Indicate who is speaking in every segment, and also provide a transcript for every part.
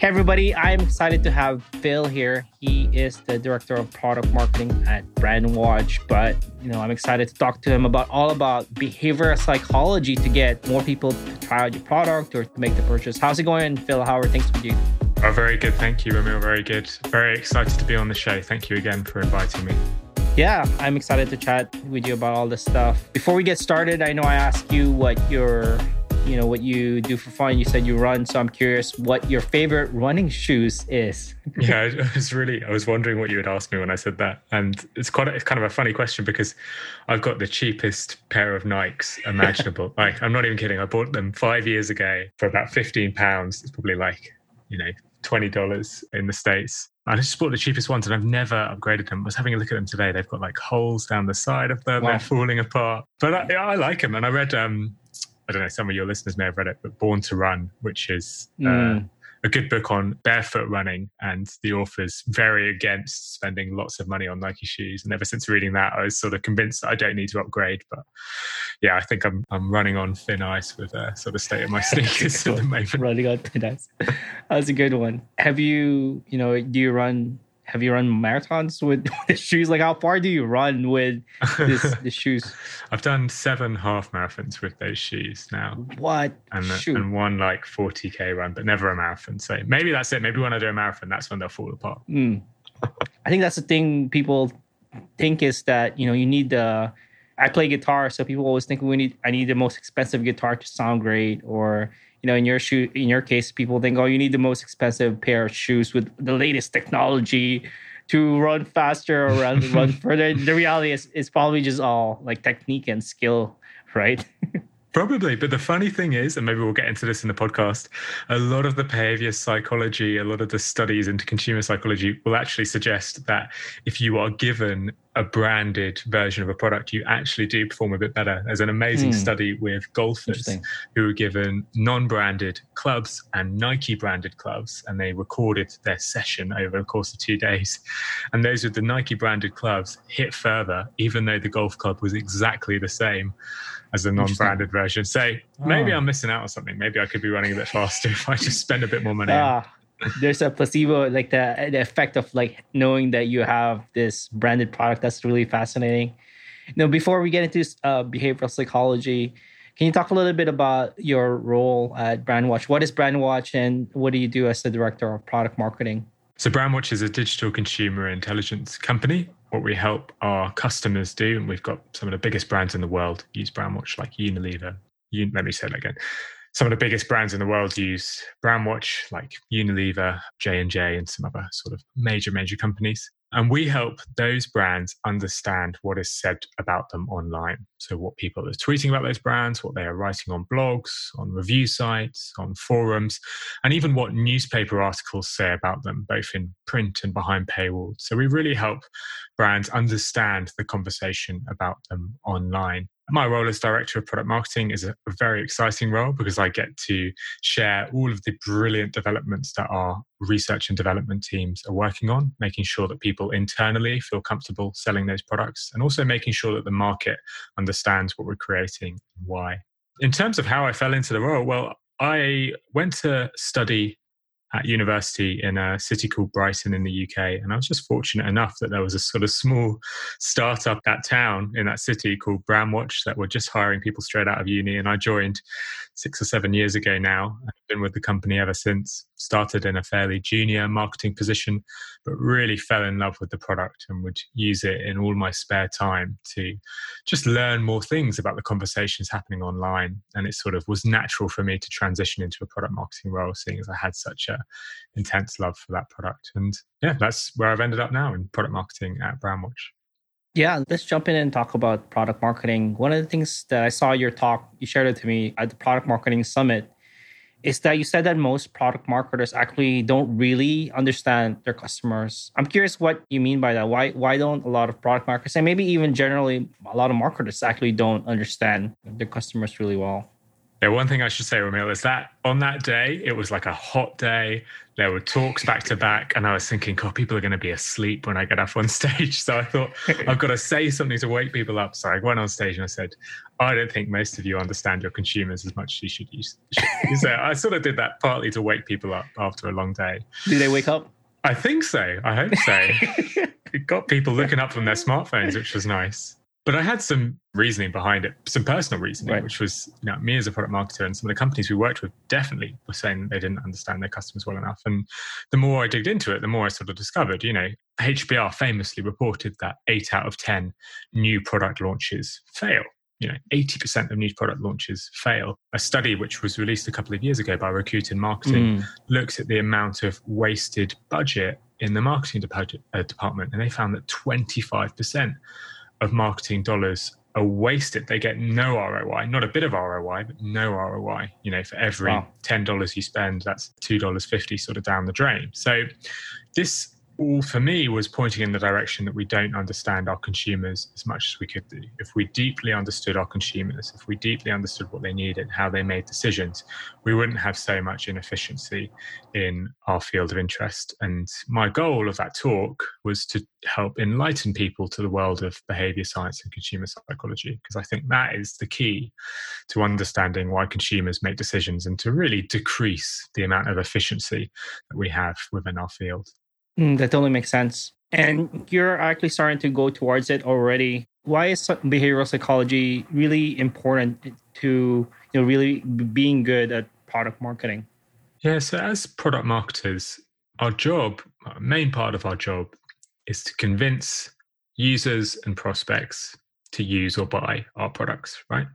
Speaker 1: Hey everybody, I'm excited to have Phil here. He is the director of product marketing at Brandwatch, but you know, I'm excited to talk to him about all about behavioral psychology to get more people to try out your product or to make the purchase. How's it going, Phil? How are things with you?
Speaker 2: Oh, very good. Thank you, Ramil. Very good. Very excited to be on the show. Thank you again for inviting me.
Speaker 1: Yeah, I'm excited to chat with you about all this stuff. Before we get started, I know I asked you what your you know what you do for fun you said you run so i'm curious what your favorite running shoes is
Speaker 2: yeah i was really i was wondering what you would ask me when i said that and it's quite a, it's kind of a funny question because i've got the cheapest pair of nikes imaginable like i'm not even kidding i bought them five years ago for about 15 pounds it's probably like you know $20 in the states I just bought the cheapest ones and I've never upgraded them. I was having a look at them today. They've got like holes down the side of them. Wow. They're falling apart. But I, I, like them. And I read um, I don't know, some of your listeners may have read it, but Born to Run, which is uh, mm. uh, a good book on barefoot running. And the author's very against spending lots of money on Nike shoes. And ever since reading that, I was sort of convinced that I don't need to upgrade. But yeah, I think I'm I'm running on thin ice with a sort of state of my sneakers at the moment.
Speaker 1: Running on thin ice. That's a good one. Have you, you know, do you run have you run marathons with, with shoes? Like, how far do you run with this, the shoes?
Speaker 2: I've done seven half marathons with those shoes now.
Speaker 1: What?
Speaker 2: And, and one like 40k run, but never a marathon. So maybe that's it. Maybe when I do a marathon, that's when they'll fall apart.
Speaker 1: Mm. I think that's the thing people think is that you know you need the. I play guitar, so people always think we need. I need the most expensive guitar to sound great, or you know, in your shoe, in your case, people think, oh, you need the most expensive pair of shoes with the latest technology to run faster or run, run further. The reality is, it's probably just all like technique and skill, right?
Speaker 2: Probably. But the funny thing is, and maybe we'll get into this in the podcast, a lot of the behavior psychology, a lot of the studies into consumer psychology will actually suggest that if you are given a branded version of a product, you actually do perform a bit better. There's an amazing mm. study with golfers who were given non branded clubs and Nike branded clubs, and they recorded their session over the course of two days. And those with the Nike branded clubs hit further, even though the golf club was exactly the same as the non-branded version. So maybe oh. I'm missing out on something. Maybe I could be running a bit faster if I just spend a bit more money. Ah,
Speaker 1: there's a placebo, like the, the effect of like knowing that you have this branded product. That's really fascinating. Now, before we get into uh, behavioral psychology, can you talk a little bit about your role at Brandwatch? What is Brandwatch, and what do you do as the director of product marketing?
Speaker 2: So, Brandwatch is a digital consumer intelligence company what we help our customers do, and we've got some of the biggest brands in the world use Brandwatch, like Unilever. Un- let me say that again. Some of the biggest brands in the world use Brandwatch, like Unilever, J and J, and some other sort of major, major companies. And we help those brands understand what is said about them online. So, what people are tweeting about those brands, what they are writing on blogs, on review sites, on forums, and even what newspaper articles say about them, both in print and behind paywalls. So, we really help brands understand the conversation about them online my role as director of product marketing is a, very exciting role because I get to share all of the brilliant developments that our research and development teams are working on, making sure that people internally feel comfortable selling those products, and also making sure that the market understands what we're creating and why. In terms of how I fell into the role, well, I went to study at university in a city called Brighton in the UK. And I was just fortunate enough that there was a sort of small startup that town in that city called Brandwatch that were just hiring people straight out of uni. And I joined six or seven years ago now. I've been with the company ever since. Started in a fairly junior marketing position, but really fell in love with the product and would use it in all my spare time to just learn more things about the conversations happening online. And it sort of was natural for me to transition into a product marketing role, seeing as I had such a intense love for that product. And yeah, that's where I've ended up now in product marketing at Brandwatch.
Speaker 1: Yeah, let's jump in and talk about product marketing. One of the things that I saw your talk, you shared it to me at the Product Marketing Summit, is that you said that most product marketers actually don't really understand their customers. I'm curious what you mean by that. Why why don't a lot of product marketers and maybe even generally a lot of marketers actually don't understand their customers really well?
Speaker 2: Now, one thing I should say, Ramil, is that on that day, it was like a hot day. There were talks back to back, and I was thinking, God, people are going to be asleep when I get off on stage. So I thought, I've got to say something to wake people up. So I went on stage and I said, I don't think most of you understand your consumers as much as you should use. so I sort of did that partly to wake people up after a long day.
Speaker 1: Did they wake up?
Speaker 2: I think so. I hope so. it got people looking up from their smartphones, which was nice. But I had some reasoning behind it, some personal reasoning, right. which was you know, me as a product marketer and some of the companies we worked with definitely were saying they didn't understand their customers well enough. And the more I digged into it, the more I sort of discovered, you know, HBR famously reported that eight out of 10 new product launches fail. You know, 80% of new product launches fail. A study which was released a couple of years ago by Rakuten Marketing mm. looks at the amount of wasted budget in the marketing uh, department, and they found that 25% of marketing dollars are wasted. They get no ROI, not a bit of ROI, but no ROI. You know, for every wow. $10 you spend, that's $2.50 sort of down the drain. So this all for me was pointing in the direction that we don't understand our consumers as much as we could do. If we deeply understood our consumers, if we deeply understood what they needed, how they made decisions, we wouldn't have so much inefficiency in our field of interest. And my goal of that talk was to help enlighten people to the world of behavior science and consumer psychology, because I think that is the key to understanding why consumers make decisions and to really decrease the amount of efficiency that we have within our field.
Speaker 1: Mm, that totally makes sense. And you're actually starting to go towards it already. Why is behavioral psychology really important to you know really being good at product marketing?
Speaker 2: Yeah, so as product marketers, our job, our main part of our job, is to convince users and prospects to use or buy our products, right?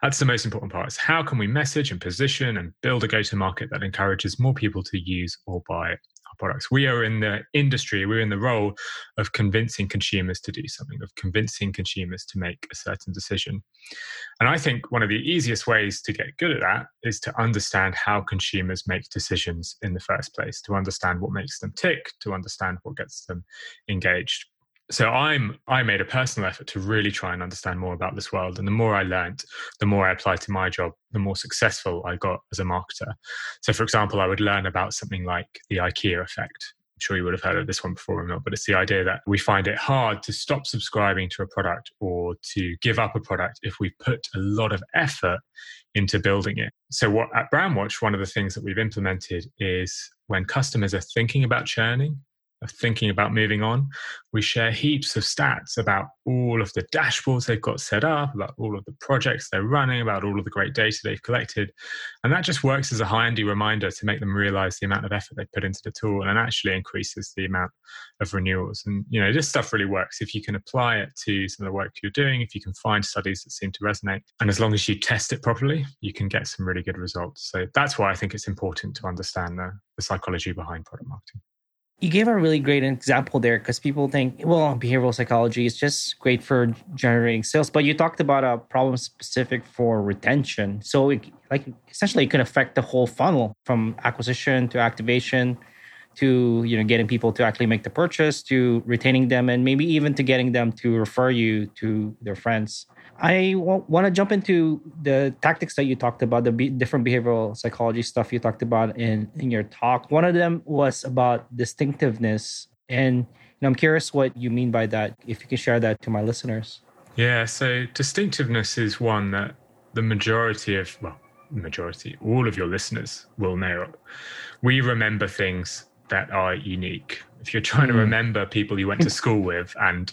Speaker 2: That's the most important part. Is how can we message and position and build a go-to-market that encourages more people to use or buy products. We are in the industry, we're in the role of convincing consumers to do something, of convincing consumers to make a certain decision. And I think one of the easiest ways to get good at that is to understand how consumers make decisions in the first place, to understand what makes them tick, to understand what gets them engaged so i'm i made a personal effort to really try and understand more about this world. And the more i learned the more i applied to my job the more successful i got as a marketer. So for example i would learn about something like the ikea effect. I'm sure you would have heard of this one before or not but it's the idea that we find it hard to stop subscribing to a product or to give up a product if we put a lot of effort into building it. So what at brandwatch one of the things that we've implemented is when customers are thinking about churning thinking about moving on. We share heaps of stats about all of the dashboards they've got set up, about all of the projects they're running, about all of the great data they've collected. And that just works as a high handy reminder to make them realize the amount of effort they put into the tool and actually increases the amount of renewals. And, you know, this stuff really works if you can apply it to some of the work you're doing, if you can find studies that seem to resonate. And as long as you test it properly, you can get some really good results. So that's why I think it's important to understand the, the psychology behind product marketing.
Speaker 1: You gave a really great example there because people think, well, behavioral psychology is just great for generating sales, but you talked about a problem specific for retention. So, it, like, essentially, it can affect the whole funnel from acquisition to activation to you know getting people to actually make the purchase to retaining them and maybe even to getting them to refer you to their friends I w- want to jump into the tactics that you talked about, the different behavioral psychology stuff you talked about in, in your talk. One of them was about distinctiveness. And you know, I'm curious what you mean by that, if you can share that to my listeners.
Speaker 2: Yeah, so distinctiveness is one that the majority of, well, majority, all of your listeners will know. We remember things that are unique if you're trying to hmm. remember people you went to school with and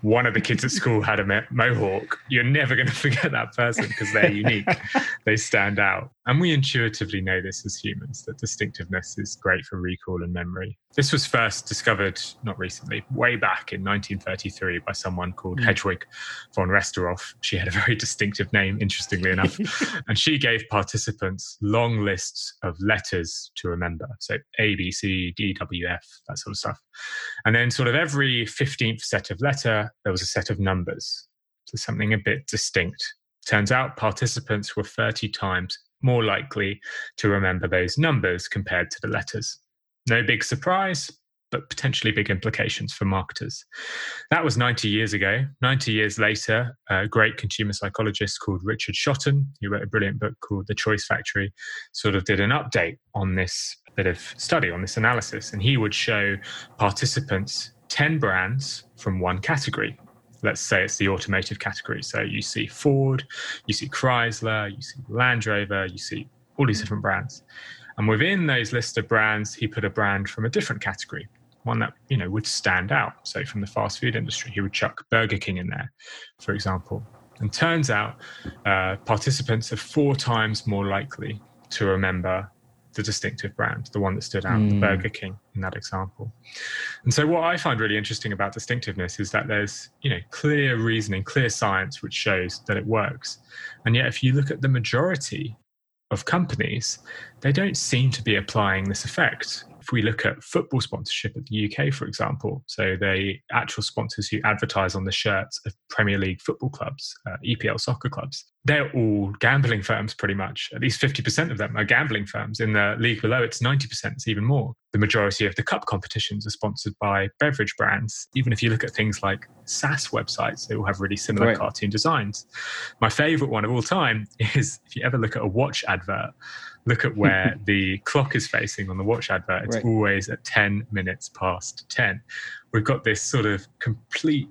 Speaker 2: one of the kids at school had a mohawk you're never going to forget that person because they're unique they stand out and we intuitively know this as humans that distinctiveness is great for recall and memory this was first discovered not recently way back in 1933 by someone called mm. hedwig von Restorff she had a very distinctive name interestingly enough and she gave participants long lists of letters to remember so a b c d w f that sort of stuff stuff. And then, sort of every 15th set of letter, there was a set of numbers. So, something a bit distinct. Turns out participants were 30 times more likely to remember those numbers compared to the letters. No big surprise. but potentially big implications for marketers. That was 90 years ago. 90 years later, a great consumer psychologist called Richard Shotton, who wrote a brilliant book called The Choice Factory, sort of did an update on this bit of study, on this analysis. And he would show participants 10 brands from one category. Let's say it's the automotive category. So you see Ford, you see Chrysler, you see Land Rover, you see all these different brands. And within those list of brands, he put a brand from a different category one that you know would stand out. So from the fast food industry, he would chuck Burger King in there, for example. And turns out uh, participants are four times more likely to remember the distinctive brand, the one that stood out, mm. the hmm. Burger King in that example. And so what I find really interesting about distinctiveness is that there's, you know, clear reasoning, clear science which shows that it works. And yet if you look at the majority of companies, they don't seem to be applying this effect if we look at football sponsorship at the UK, for example, so the actual sponsors who advertise on the shirts of Premier League football clubs, uh, EPL soccer clubs, they're all gambling firms pretty much. At least 50% of them are gambling firms. In the league below, it's 90%, it's even more. The majority of the cup competitions are sponsored by beverage brands. Even if you look at things like SaaS websites, they all have really similar right. cartoon designs. My favorite one of all time is if you ever look at a watch advert, look at where the clock is facing on the watch advert. It's right. always at 10 minutes past 10. We've got this sort of complete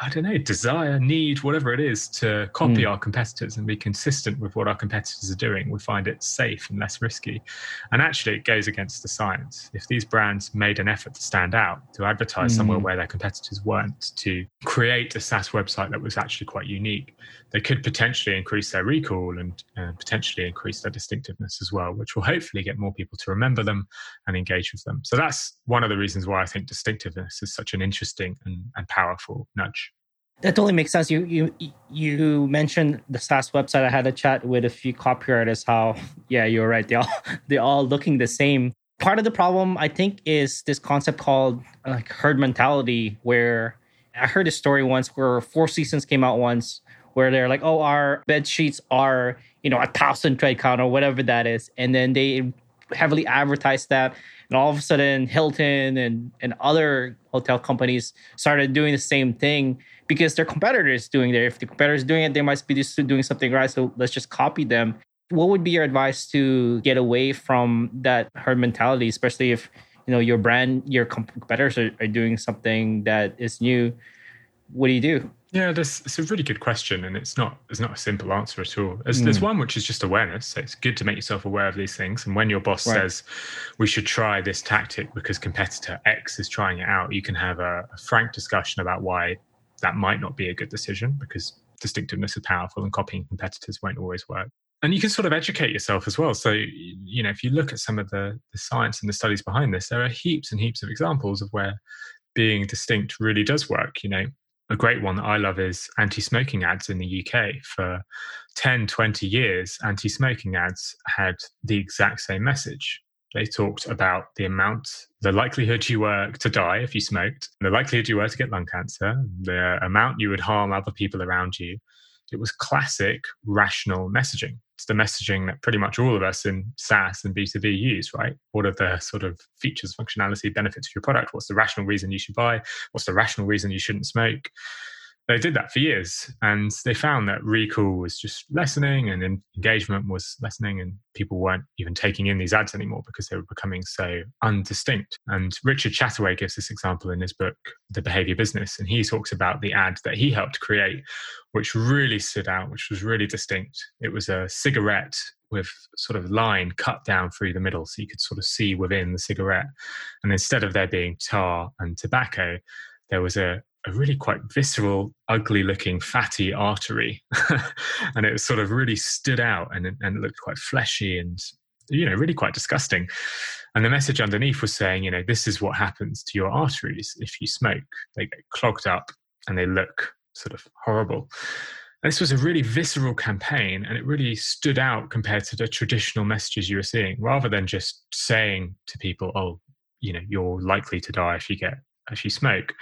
Speaker 2: I don't know, desire, need, whatever it is, to copy mm. our competitors and be consistent with what our competitors are doing, we find it safe and less risky. And actually, it goes against the science. If these brands made an effort to stand out, to advertise mm. somewhere where their competitors weren't, to create a SaaS website that was actually quite unique, they could potentially increase their recall and uh, potentially increase their distinctiveness as well, which will hopefully get more people to remember them and engage with them. So that's one of the reasons why I think distinctiveness is such an interesting and, and powerful nudge.
Speaker 1: That totally makes sense. You you you mentioned the SaaS website. I had a chat with a few copywriters. How yeah, you're right. They all they're all looking the same. Part of the problem, I think, is this concept called like herd mentality, where I heard a story once where Four Seasons came out once where they're like, oh, our bed sheets are, you know, a thousand tread count or whatever that is. And then they heavily advertised that. And all of a sudden, Hilton and, and other hotel companies started doing the same thing because their competitors doing it. If the competitors doing it, they must be doing something right. So let's just copy them. What would be your advice to get away from that herd mentality, especially if you know your brand, your competitors are, are doing something that is new? What do you do?
Speaker 2: Yeah, this it's a really good question, and it's not it's not a simple answer at all. There's, mm. there's one which is just awareness. So it's good to make yourself aware of these things. And when your boss right. says we should try this tactic because competitor X is trying it out, you can have a, a frank discussion about why that might not be a good decision because distinctiveness is powerful and copying competitors won't always work. And you can sort of educate yourself as well. So, you know, if you look at some of the, the science and the studies behind this, there are heaps and heaps of examples of where being distinct really does work. You know, a great one that I love is anti smoking ads in the UK. For 10, 20 years, anti smoking ads had the exact same message. They talked about the amount, the likelihood you were to die if you smoked, the likelihood you were to get lung cancer, the amount you would harm other people around you, it was classic rational messaging. It's the messaging that pretty much all of us in SaaS and B2B use, right? What are the sort of features, functionality, benefits of your product? What's the rational reason you should buy? What's the rational reason you shouldn't smoke? They did that for years and they found that recall was just lessening and engagement was lessening and people weren't even taking in these ads anymore because they were becoming so undistinct. And richard chataway gives this example in his book the behavior business and he talks about the ad that he helped create which really stood out which was really distinct. It was a cigarette with sort of line cut down through the middle so you could sort of see within the cigarette. And instead of there being tar and tobacco there was a, a really quite visceral, ugly looking fatty artery. and it sort of really stood out and, and it looked quite fleshy and, you know, really quite disgusting. And the message underneath was saying, you know, this is what happens to your arteries if you smoke. They get clogged up and they look sort of horrible. And this was a really visceral campaign and it really stood out compared to the traditional messages you were seeing, rather than just saying to people, oh, you know, you're likely to die if you get as you smoke.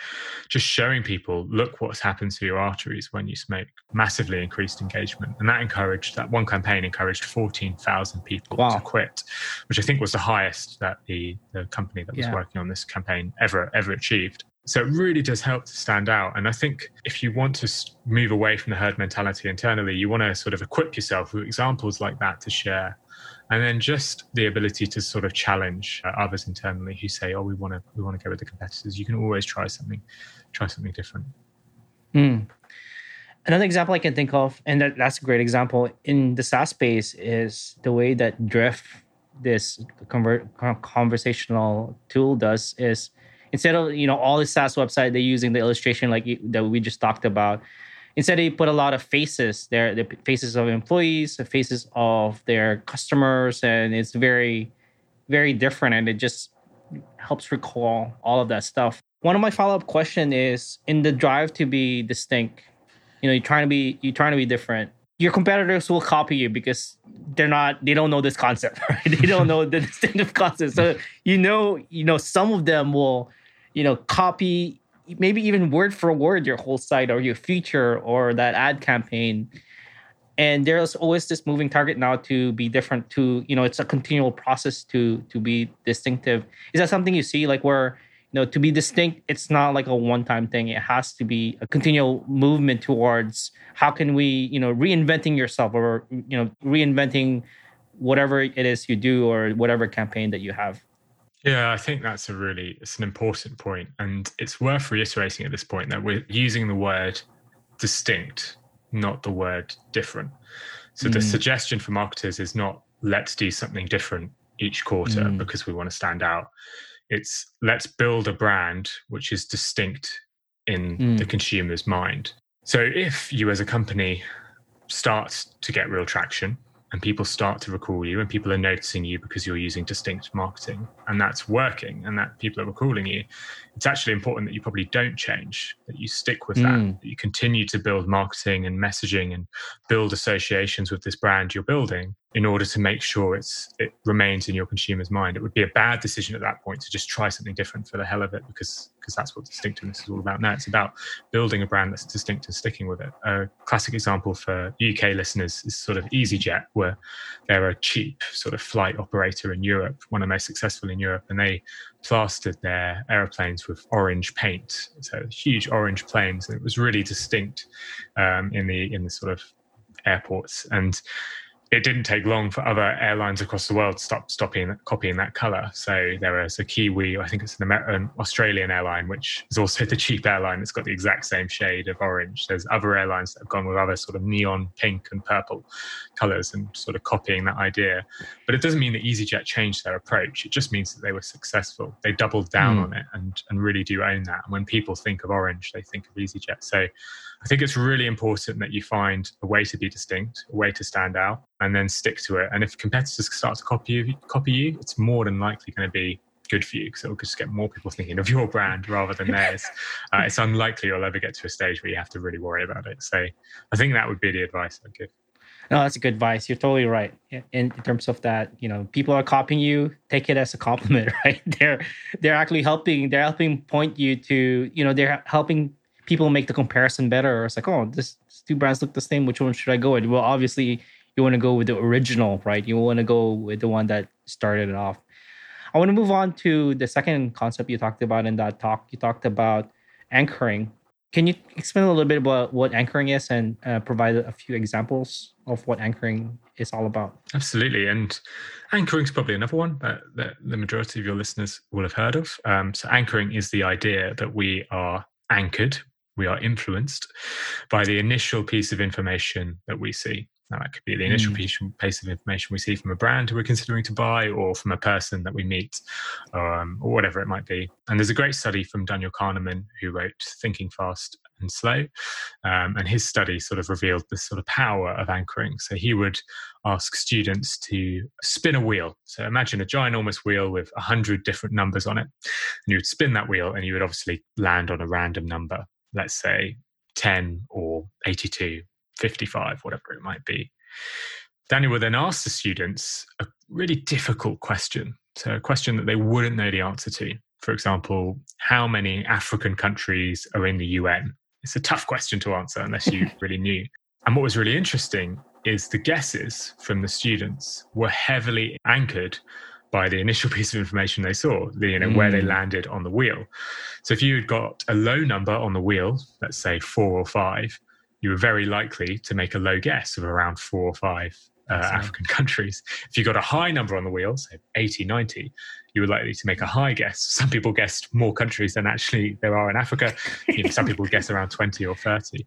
Speaker 2: Just showing people, look what's happened to your arteries when you smoke, massively increased engagement. And that encouraged, that one campaign encouraged 14,000 people wow. to quit, which I think was the highest that the, the company that was yeah. working on this campaign ever, ever achieved. So it really does help to stand out. And I think if you want to move away from the herd mentality internally, you want to sort of equip yourself with examples like that to share and then just the ability to sort of challenge uh, others internally who say, "Oh, we want to we want to go with the competitors." You can always try something, try something different.
Speaker 1: Mm. Another example I can think of, and that, that's a great example in the SaaS space, is the way that Drift, this convert, conversational tool, does is instead of you know all the SaaS website they're using the illustration like that we just talked about Instead, they put a lot of faces there, the faces of employees, the faces of their customers, and it's very, very different. And it just helps recall all of that stuff. One of my follow up question is in the drive to be distinct, you know, you're trying to be you're trying to be different. Your competitors will copy you because they're not they don't know this concept, right? They don't know the distinctive concept. So you know, you know, some of them will, you know, copy maybe even word for word your whole site or your feature or that ad campaign. And there's always this moving target now to be different to you know it's a continual process to to be distinctive. Is that something you see like where you know to be distinct it's not like a one time thing. It has to be a continual movement towards how can we you know reinventing yourself or you know reinventing whatever it is you do or whatever campaign that you have
Speaker 2: yeah, I think that's a really it's an important point, and it's worth reiterating at this point that we're using the word distinct, not the word different. So mm. the suggestion for marketers is not let's do something different each quarter mm. because we want to stand out. It's let's build a brand which is distinct in mm. the consumer's mind. So if you as a company start to get real traction, and people start to recall you and people are noticing you because you're using distinct marketing and that's working and that people are recalling you it's actually important that you probably don't change that you stick with that mm. that you continue to build marketing and messaging and build associations with this brand you're building in order to make sure it's it remains in your consumer's mind. It would be a bad decision at that point to just try something different for the hell of it because because that's what distinctiveness is all about. Now it's about building a brand that's distinct and sticking with it. A classic example for UK listeners is sort of EasyJet, where they're a cheap sort of flight operator in Europe, one of the most successful in Europe, and they plastered their aeroplanes with orange paint, so huge orange planes, and it was really distinct um, in the in the sort of airports and it didn't take long for other airlines across the world to stop stopping copying that color. So there was a Kiwi, I think it's an, Amer- Australian airline, which is also the cheap airline that's got the exact same shade of orange. There's other airlines that have gone with other sort of neon pink and purple colors and sort of copying that idea. But it doesn't mean that EasyJet changed their approach. It just means that they were successful. They doubled down mm. on it and and really do own that. And when people think of orange, they think of EasyJet. So I think it's really important that you find a way to be distinct, a way to stand out, and then stick to it. And if competitors start to copy you, copy you, it's more than likely going to be good for you because it'll just get more people thinking of your brand rather than theirs. uh, it's unlikely you'll ever get to a stage where you have to really worry about it. So I think that would be the advice I'd give.
Speaker 1: No, that's a good advice. You're totally right. In, in terms of that, you know, people are copying you. Take it as a compliment, right? They're they're actually helping. They're helping point you to, you know, they're helping people make the comparison better. It's like, oh, this two brands look the same. Which one should I go with? Well, obviously, you want to go with the original, right? You want to go with the one that started it off. I want to move on to the second concept you talked about in that talk. You talked about anchoring. Can you explain a little bit about what anchoring is and uh, provide a few examples of what anchoring is all about?
Speaker 2: Absolutely. And anchoring is probably another one that, that, the majority of your listeners will have heard of. Um, so, anchoring is the idea that we are anchored, we are influenced by the initial piece of information that we see. Now, that could be the initial mm. piece, of information we see from a brand who we're considering to buy, or from a person that we meet, um, or whatever it might be. And there's a great study from Daniel Kahneman, who wrote Thinking Fast and Slow. Um, and his study sort of revealed the sort of power of anchoring. So he would ask students to spin a wheel. So imagine a ginormous wheel with 100 different numbers on it. And you would spin that wheel, and you would obviously land on a random number, let's say 10 or 82 55, whatever it might be. Daniel would then ask the students a really difficult question. So, a question that they wouldn't know the answer to. for example, how many African countries are in the UN? It's a tough question to answer unless you really knew. And what was really interesting is the guesses from the students were heavily anchored by the initial piece of information they saw, the, you know, mm. where they mm. landed on the wheel. So if you had got a low number on the wheel, let's say four or five, you were very likely to make a low guess of around four or five uh, African countries. If you got a high number on the wheel, say 80, 90, you were likely to make a high guess. Some people guessed more countries than actually there are in Africa. You know, some people guess around 20 or 30.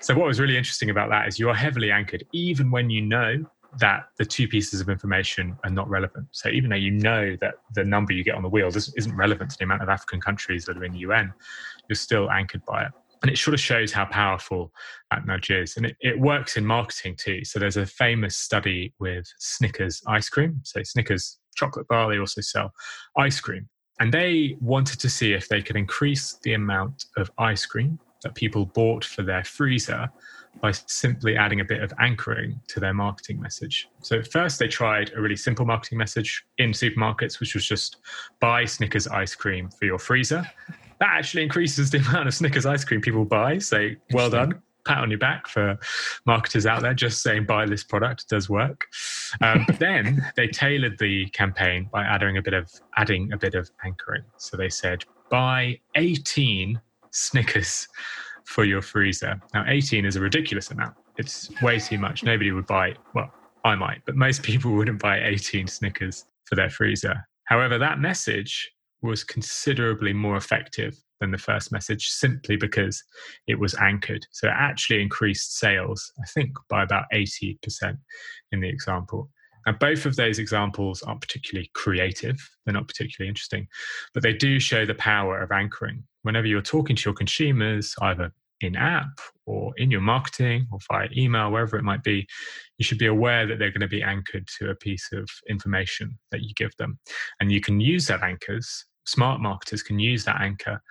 Speaker 2: So, what was really interesting about that is you're heavily anchored, even when you know that the two pieces of information are not relevant. So, even though you know that the number you get on the wheel isn't relevant to the amount of African countries that are in the UN, you're still anchored by it. And it sort of shows how powerful that nudge is. And it, it works in marketing too. So there's a famous study with Snickers ice cream. So Snickers chocolate bar, they also sell ice cream. And they wanted to see if they could increase the amount of ice cream that people bought for their freezer by simply adding a bit of anchoring to their marketing message. So, first, they tried a really simple marketing message in supermarkets, which was just buy Snickers ice cream for your freezer that actually increases the amount of Snickers ice cream people buy. So well done. Pat on your back for marketers out there. Just saying buy this product does work. Um, but then they tailored the campaign by adding a bit of adding a bit of anchoring. So they said buy 18 Snickers for your freezer. Now 18 is a ridiculous amount. It's way too much. Nobody would buy. Well, I might, but most people wouldn't buy 18 Snickers for their freezer. However, that message was considerably more effective than the first message simply because it was anchored. So it actually increased sales, I think, by about 80% in the example. Now, both of those examples aren't particularly creative, they're not particularly interesting, but they do show the power of anchoring. Whenever you're talking to your consumers, either in app or in your marketing or via email, wherever it might be, you should be aware that they're going to be anchored to a piece of information that you give them. And you can use that anchors smart marketers can use that anchor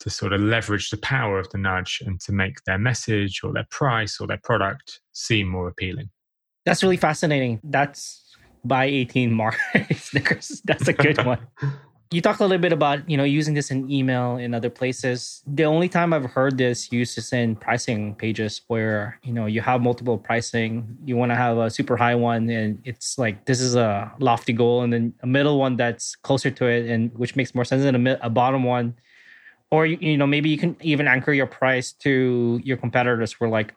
Speaker 2: to sort of leverage the power of the nudge and to make their message or their price or their product seem more appealing.
Speaker 1: That's really fascinating. That's buy 18 more Snickers. That's a good one. you talked a little bit about you know using this in email in other places. The only time i've heard this used is in pricing pages where you know you have multiple pricing. You want to have a super high one and it's like this is a lofty goal and then a middle one that's closer to it and which makes more sense than a, a bottom one. Or you, you know maybe you can even anchor your price to your competitors where like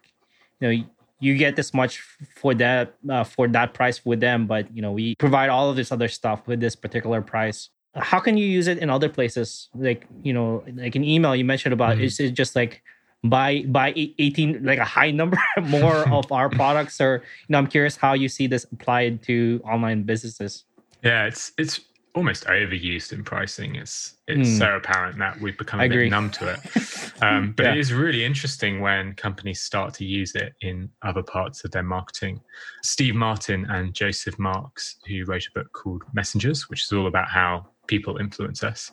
Speaker 1: you know you get this much for that uh, for that price with them but you know we provide all of this other stuff with this particular price how can you use it in other places? Like you know like an email you mentioned about mm-hmm. is it just like buy buy 18 like a high number more of our products? Or you know i'm curious how you see this applied to online businesses.
Speaker 2: Yeah it's it's almost overused in pricing. It's it's mm. so apparent that we've become a bit numb to it. Um, but yeah. it is really interesting when companies start to use it in other parts of their marketing. Steve martin and joseph marks who wrote a book called messengers which is all about how people influence us.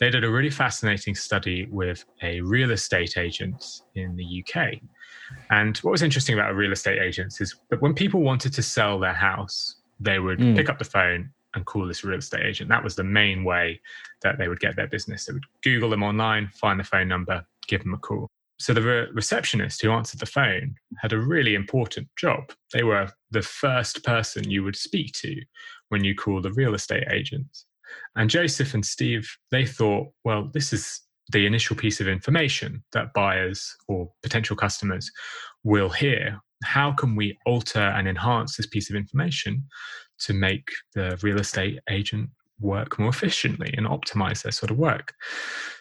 Speaker 2: They did a really fascinating study with a real estate agent in the UK. And what was interesting about a real estate agent is that when people wanted to sell their house, they would mm. pick up the phone and call this real estate agent. That was the main way that they would get their business. They would Google them online, find the phone number, give them a call. So the re- receptionist who answered the phone had a really important job. They were the first person you would speak to when you call the real estate agent. And Joseph and Steve, they thought, well, this is the initial piece of information that buyers or potential customers will hear. How can we alter and enhance this piece of information to make the real estate agent work more efficiently and optimize their sort of work?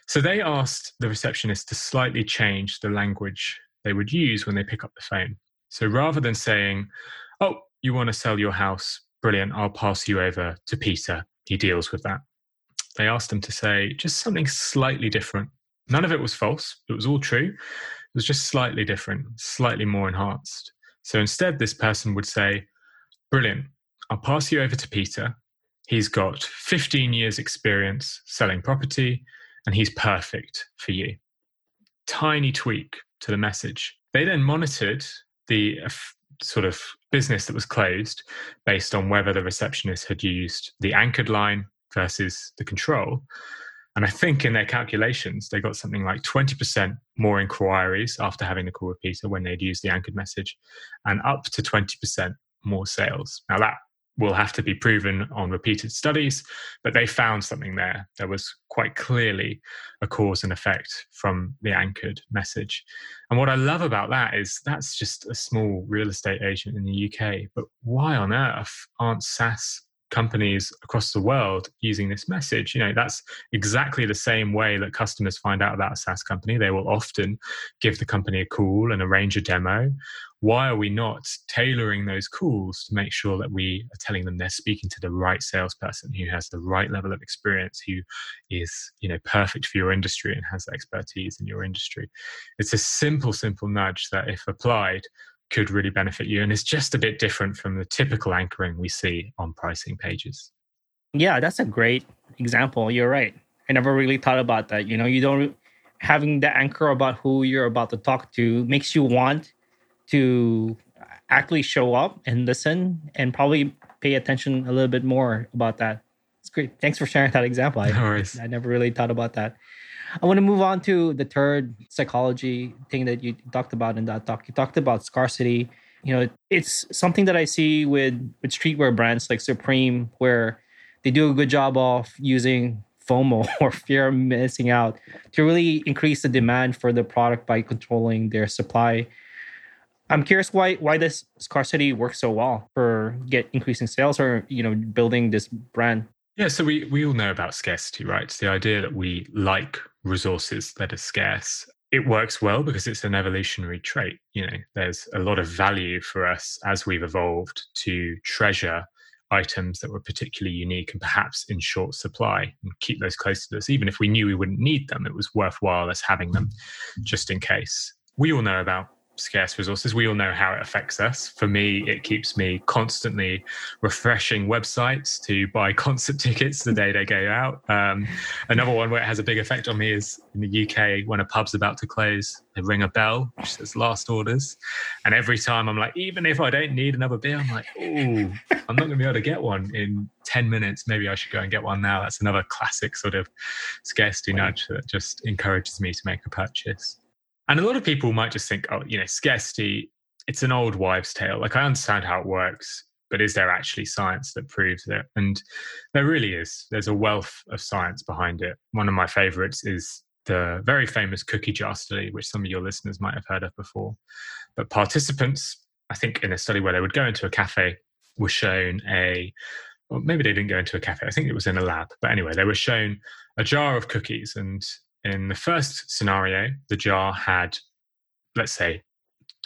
Speaker 2: So they asked the receptionist to slightly change the language they would use when they pick up the phone. So rather than saying, Oh, you want to sell your house? Brilliant. I'll pass you over to Peter he deals with that. They asked him to say just something slightly different. None of it was false, it was all true. It was just slightly different, slightly more enhanced. So instead, this person would say, Brilliant, I'll pass you over to Peter. He's got 15 years' experience selling property, and he's perfect for you. Tiny tweak to the message. They then monitored the uh, sort of business that was closed based on whether the receptionist had used the anchored line versus the control. And I think in their calculations, they got something like 20% more inquiries after having the call repeater when they'd used the anchored message, and up to 20% more sales. Now, that will have to be proven on repeated studies, but they found something there. There was quite clearly a cause and effect from the anchored message. And what I love about that is that's just a small real estate agent in the UK. But why on earth aren't SaaS companies across the world using this message. You know, that's exactly the same way that customers find out about a SaaS company. They will often give the company a call and arrange a demo. Why are we not tailoring those calls to make sure that we are telling them they're speaking to the right salesperson who has the right level of experience, who is, you know, perfect for your industry and has expertise in your industry? It's a simple, simple nudge that if applied could really benefit you. And it's just a bit different from the typical anchoring we see on pricing pages.
Speaker 1: Yeah, that's a great example. You're right. I never really thought about that. You know, you don't having the anchor about who you're about to talk to makes you want to actually show up and listen and probably pay attention a little bit more about that. It's great. Thanks for sharing that example. I,
Speaker 2: no
Speaker 1: I never really thought about that. I want to move on to the third psychology thing that you talked about in that talk. You talked about scarcity. You know, it's something that I see with with streetwear brands like Supreme, where they do a good job of using FOMO or fear of missing out to really increase the demand for the product by controlling their supply. I'm curious why why this scarcity works so well for get increasing sales or you know building this brand.
Speaker 2: Yeah, so we we all know about scarcity, right? The idea that we like resources that are scarce. It works well because it's an evolutionary trait. You know, there's a lot of value for us as we've evolved to treasure items that were particularly unique and perhaps in short supply and keep those close to us. Even if we knew we wouldn't need them, it was worthwhile us having them just in case. We all know about scarce resources. We all know how it affects us. For me, it keeps me constantly refreshing websites to buy concert tickets the day they go out. Um, another one where it has a big effect on me is in the UK when a pub's about to close, they ring a bell which says last orders, and every time I'm like, even if I don't need another beer, I'm like, oh, I'm not going to be able to get one in ten minutes. Maybe I should go and get one now. That's another classic sort of scarcity nudge that just encourages me to make a purchase. And a lot of people might just think, oh, you know, scarcity, it's an old wives' tale. Like, I understand how it works, but is there actually science that proves it? And there really is. There's a wealth of science behind it. One of my favorites is the very famous cookie jar study, which some of your listeners might have heard of before. But participants, I think in a study where they would go into a cafe, were shown a, well, maybe they didn't go into a cafe, I think it was in a lab. But anyway, they were shown a jar of cookies and in the first scenario, the jar had, let's say,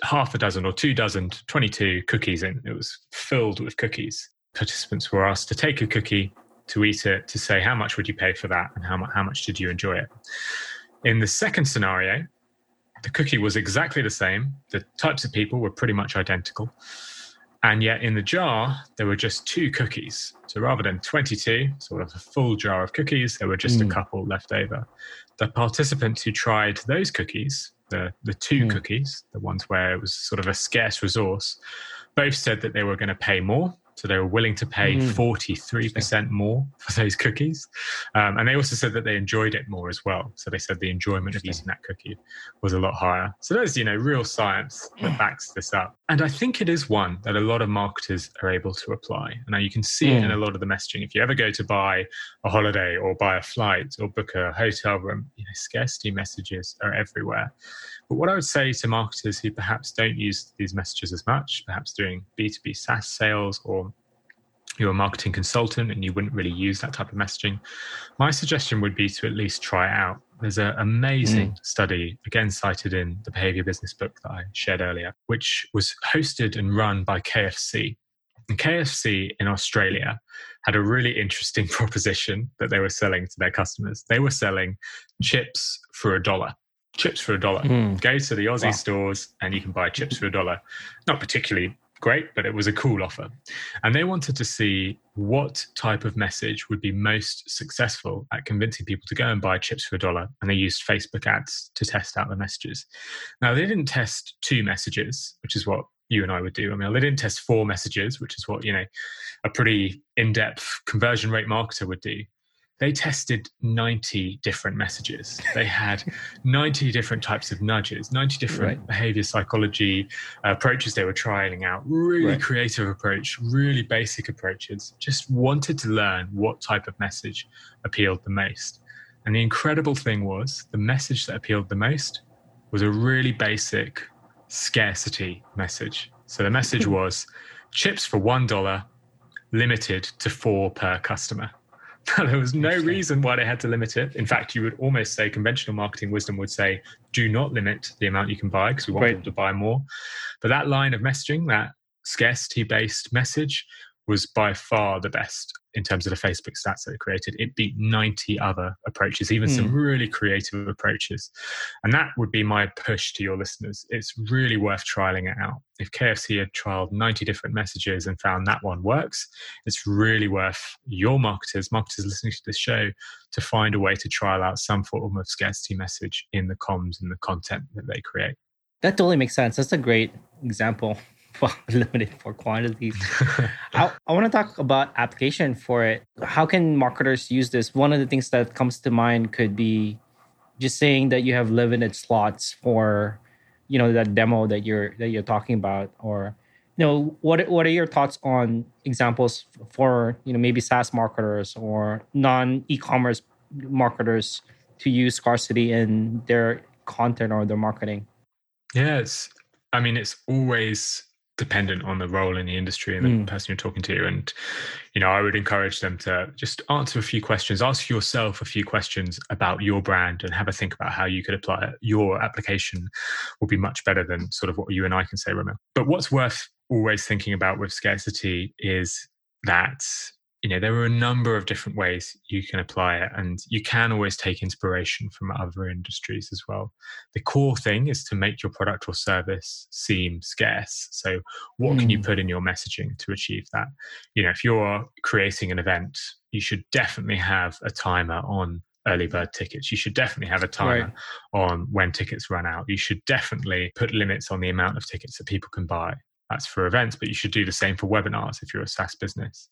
Speaker 2: half a dozen or two dozen, 22 cookies in. It was filled with cookies. Participants were asked to take a cookie, to eat it, to say how much would you pay for that and how, how much did you enjoy it. In the second scenario, the cookie was exactly the same. The types of people were pretty much identical. And yet in the jar, there were just two cookies. So rather than 22, sort of a full jar of cookies, there were just mm. a couple left over. The participants who tried those cookies, the, the two mm. cookies, the ones where it was sort of a scarce resource, both said that they were going to pay more so they were willing to pay mm. 43% more for those cookies. Um, and they also said that they enjoyed it more as well. So they said the enjoyment of eating that cookie was a lot higher. So there's, you know, real science that backs this up. And I think it is one that a lot of marketers are able to apply. And now you can see mm. it in a lot of the messaging. If you ever go to buy a holiday or buy a flight or book a hotel room, you know, scarcity messages are everywhere. But what I would say to marketers who perhaps don't use these messages as much, perhaps doing B2B SaaS sales or you're a marketing consultant and you wouldn't really use that type of messaging, my suggestion would be to at least try it out. There's an amazing mm. study, again cited in the Behavior Business book that I shared earlier, which was hosted and run by KFC. And KFC in Australia had a really interesting proposition that they were selling to their customers. They were selling chips for a dollar chips for a dollar. Mm. Go to the Aussie wow. stores and you can buy chips for a dollar. Not particularly great, but it was a cool offer. And they wanted to see what type of message would be most successful at convincing people to go and buy chips for a dollar. And they used Facebook ads to test out the messages. Now, they didn't test two messages, which is what you and I would do. I mean, they didn't test four messages, which is what, you know, a pretty in depth conversion rate marketer would do they tested 90 different messages. They had 90 different types of nudges, 90 different right. behavior psychology approaches they were trialing out. Really right. creative approach, really basic approaches. Just wanted to learn what type of message appealed the most. And the incredible thing was the message that appealed the most was a really basic scarcity message. So the message hmm. was chips for $1, limited to four per customer. There was no reason why they had to limit it. In fact, you would almost say conventional marketing wisdom would say, do not limit the amount you can buy because we want right. people to buy more. But that line of messaging, that scarcity based message, was by far the best in terms of the Facebook stats that it created. It beat 90 other approaches, even mm. some hmm. really creative approaches. And that would be my push to your listeners. It's really worth trialing it out. If KFC had trialed 90 different messages and found that one works, it's really worth your marketers, marketers listening to this show, to find a way to trial out some form of scarcity message in the comms and the content that they create.
Speaker 1: That totally makes sense. That's a great example limited for quantities. I, I want to talk about application for it. How can marketers use this? One of the things that comes to mind could be just saying that you have limited slots for, you know, that demo that you're that you're talking about, or you know, what what are your thoughts on examples for you know maybe SaaS marketers or non e-commerce marketers to use scarcity in their content or their marketing?
Speaker 2: Yes, I mean, it's always dependent on the role in the industry and the mm. person you're talking to. And you know i would encourage them to just answer a few questions ask yourself a few questions about your brand and have a think about how you could apply it. Your application will be much better than sort of what you and i can say Romil but what's worth always thinking about with scarcity is that you know there are a number of different ways you can apply it and you can always take inspiration from other industries as well the core thing is to make your product or service seem scarce so what mm. can you hmm. put in your messaging to achieve that you know if you're creating an event you should definitely have a timer on early bird tickets. You should definitely have a timer right. on when tickets run out. You should definitely put limits on the amount of tickets that people can buy. That's for events, but you should do the same for webinars if you're a SaaS business.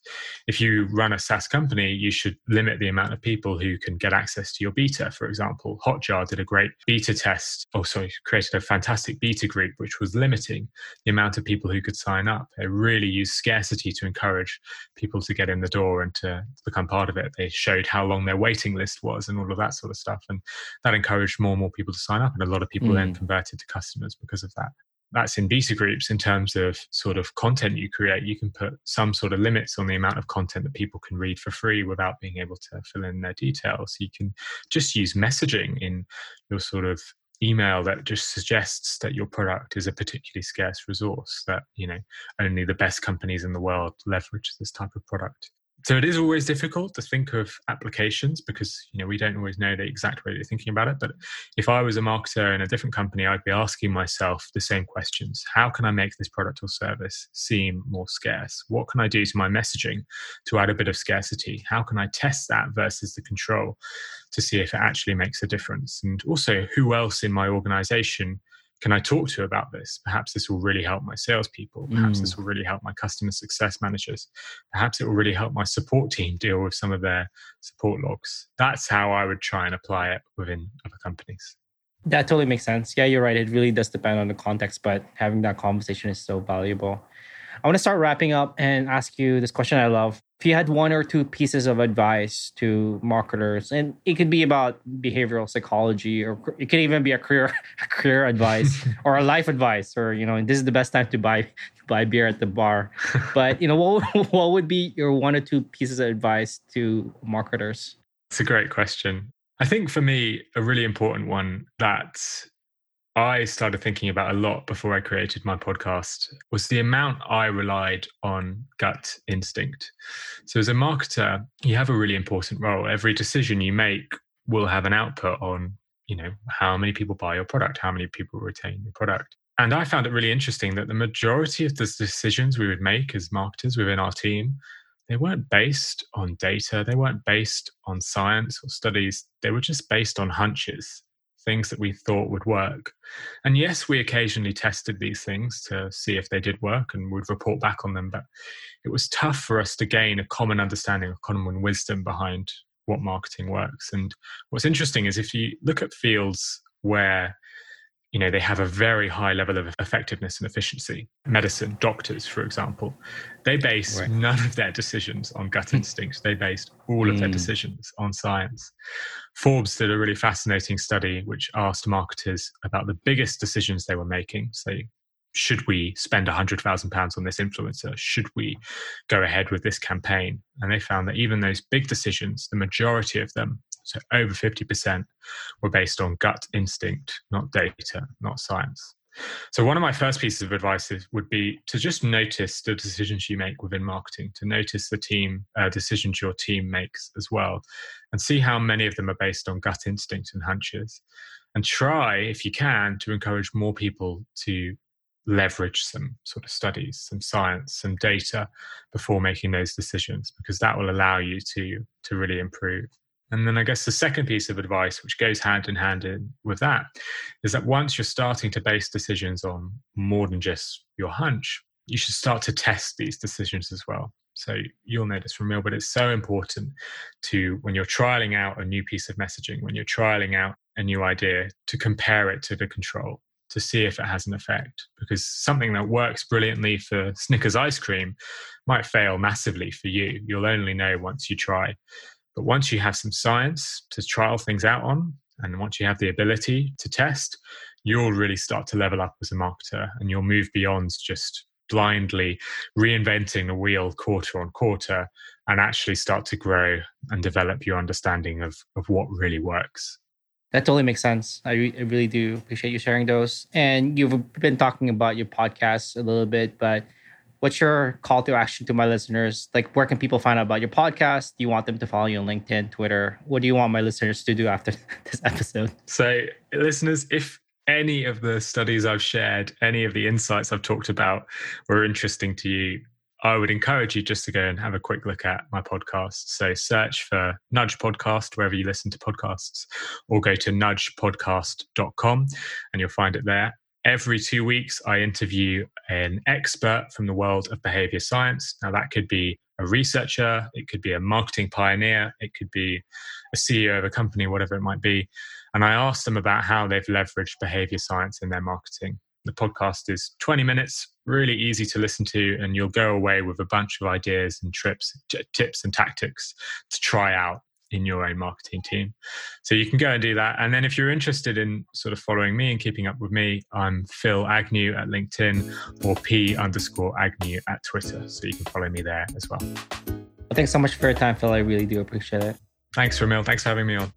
Speaker 2: If you run a SaaS company, you should limit the amount of people who can get access to your beta. For example, Hotjar did a great beta test, oh, sorry, created a fantastic beta group, which was limiting the amount of people who could sign up. They really used scarcity to encourage people to get in the door and to become part of it. They showed how long their waiting list was and all of that sort of stuff. And that encouraged more and more people to sign up. And a lot of people mm. then converted to customers because of that that's in beta groups in terms of sort of content you create. You can put some sort of limits on the amount of content that people can read for free without being able to fill in their details. You can just use messaging in your sort of email that just suggests that your product is a particularly scarce resource that you know only the best companies in the world leverage this type of product so it is always difficult to think of applications because you know we don't always know the exact way they're thinking about it. But if i was a marketer in a different company i'd be asking myself the same questions. How can i make this product or service seem more scarce? What can i do to my messaging to add a bit of scarcity? How can i test that versus the control to see if it actually makes a difference? And also who else in my organization can I talk to you about this? Perhaps this will really help my salespeople. Perhaps mm. this will really help my customer success managers. Perhaps it will really help my support team deal with some of their support logs. That's how I would try and apply it within other companies.
Speaker 1: That totally makes sense. Yeah, you're right. It really does depend on the context, but having that conversation is so valuable. I want to start wrapping up and ask you this question I love if you had one or two pieces of advice to marketers and it could be about behavioral psychology or it could even be a career a career advice or a life advice or you know this is the best time to buy to buy beer at the bar. But you know what what would be your one or two pieces of advice to marketers?
Speaker 2: It's a great question. I think for me a really important one that I started thinking about a lot before I created my podcast was the amount I relied on gut instinct. So, as a marketer, you have a really important role. Every decision you make will have an output on, you know, how many people buy your product, how many people retain your product. And I found it really interesting that the majority of the decisions we would make as marketers within our team, they weren't based on data, they weren't based on science or studies, they were just based on hunches things that we thought would work. And yes, we occasionally tested these things to see if they did work and would report back on them, but it was tough for us to gain a common understanding, a common wisdom behind what marketing works. And what's interesting is if you look at fields where you know they have a very high level of effectiveness and efficiency medicine doctors for example they base right. none of their decisions on gut instincts they based all of mm. their decisions on science forbes did a really fascinating study which asked marketers about the biggest decisions they were making so should we spend £100,000 on this influencer? Should we go ahead with this campaign? And they found that even those big decisions, the majority of them, so over 50%, were based on gut instinct, not data, not science. So, one of my first pieces of advice would be to just notice the decisions you make within marketing, to notice the team uh, decisions your team makes as well, and see how many of them are based on gut instinct and hunches. And try, if you can, to encourage more people to leverage some sort of studies, some science, some data before making those decisions, because that will allow you to to really improve. And then I guess the second piece of advice, which goes hand in hand in with that, is that once you're starting to base decisions on more than just your hunch, you should start to test these decisions as well. So you'll know this from Mill, but it's so important to when you're trialing out a new piece of messaging, when you're trialing out a new idea, to compare it to the control to see if it has an effect because something that works brilliantly for Snickers ice cream might fail massively for you. You'll only know once you try. But once you have some science to trial things out on, and once you have the ability to test, you'll really start to level up as a marketer and you'll move beyond just blindly reinventing the wheel quarter on quarter and actually start to grow and develop your understanding of, of what really works.
Speaker 1: That totally makes sense. I, re- I really do appreciate you sharing those. And you've been talking about your podcast a little bit, but what's your call to action to my listeners? Like, where can people find out about your podcast? Do you want them to follow you on LinkedIn, Twitter? What do you want my listeners to do after this episode?
Speaker 2: So, listeners, if any of the studies I've shared, any of the insights I've talked about were interesting to you, I would encourage you just to go and have a quick look at my podcast. So search for Nudge Podcast wherever you listen to podcasts, or go to nudgepodcast.com and you'll find it there. Every two weeks, I interview an expert from the world of behavior science. Now, that could be a researcher, it could be a marketing pioneer, it could be a CEO of a company, whatever it might be. And I ask them about how they've leveraged behavior science in their marketing. The podcast is 20 minutes, really easy to listen to, and you'll go away with a bunch of ideas and trips, t- tips and tactics to try out in your own marketing team. So you can go and do that. And then if you're interested in sort of following me and keeping up with me, I'm Phil Agnew at LinkedIn or P underscore Agnew at Twitter. So you can follow me there as well.
Speaker 1: well thanks so much for your time, Phil. I really do appreciate it.
Speaker 2: Thanks, Ramil. Thanks for having me on.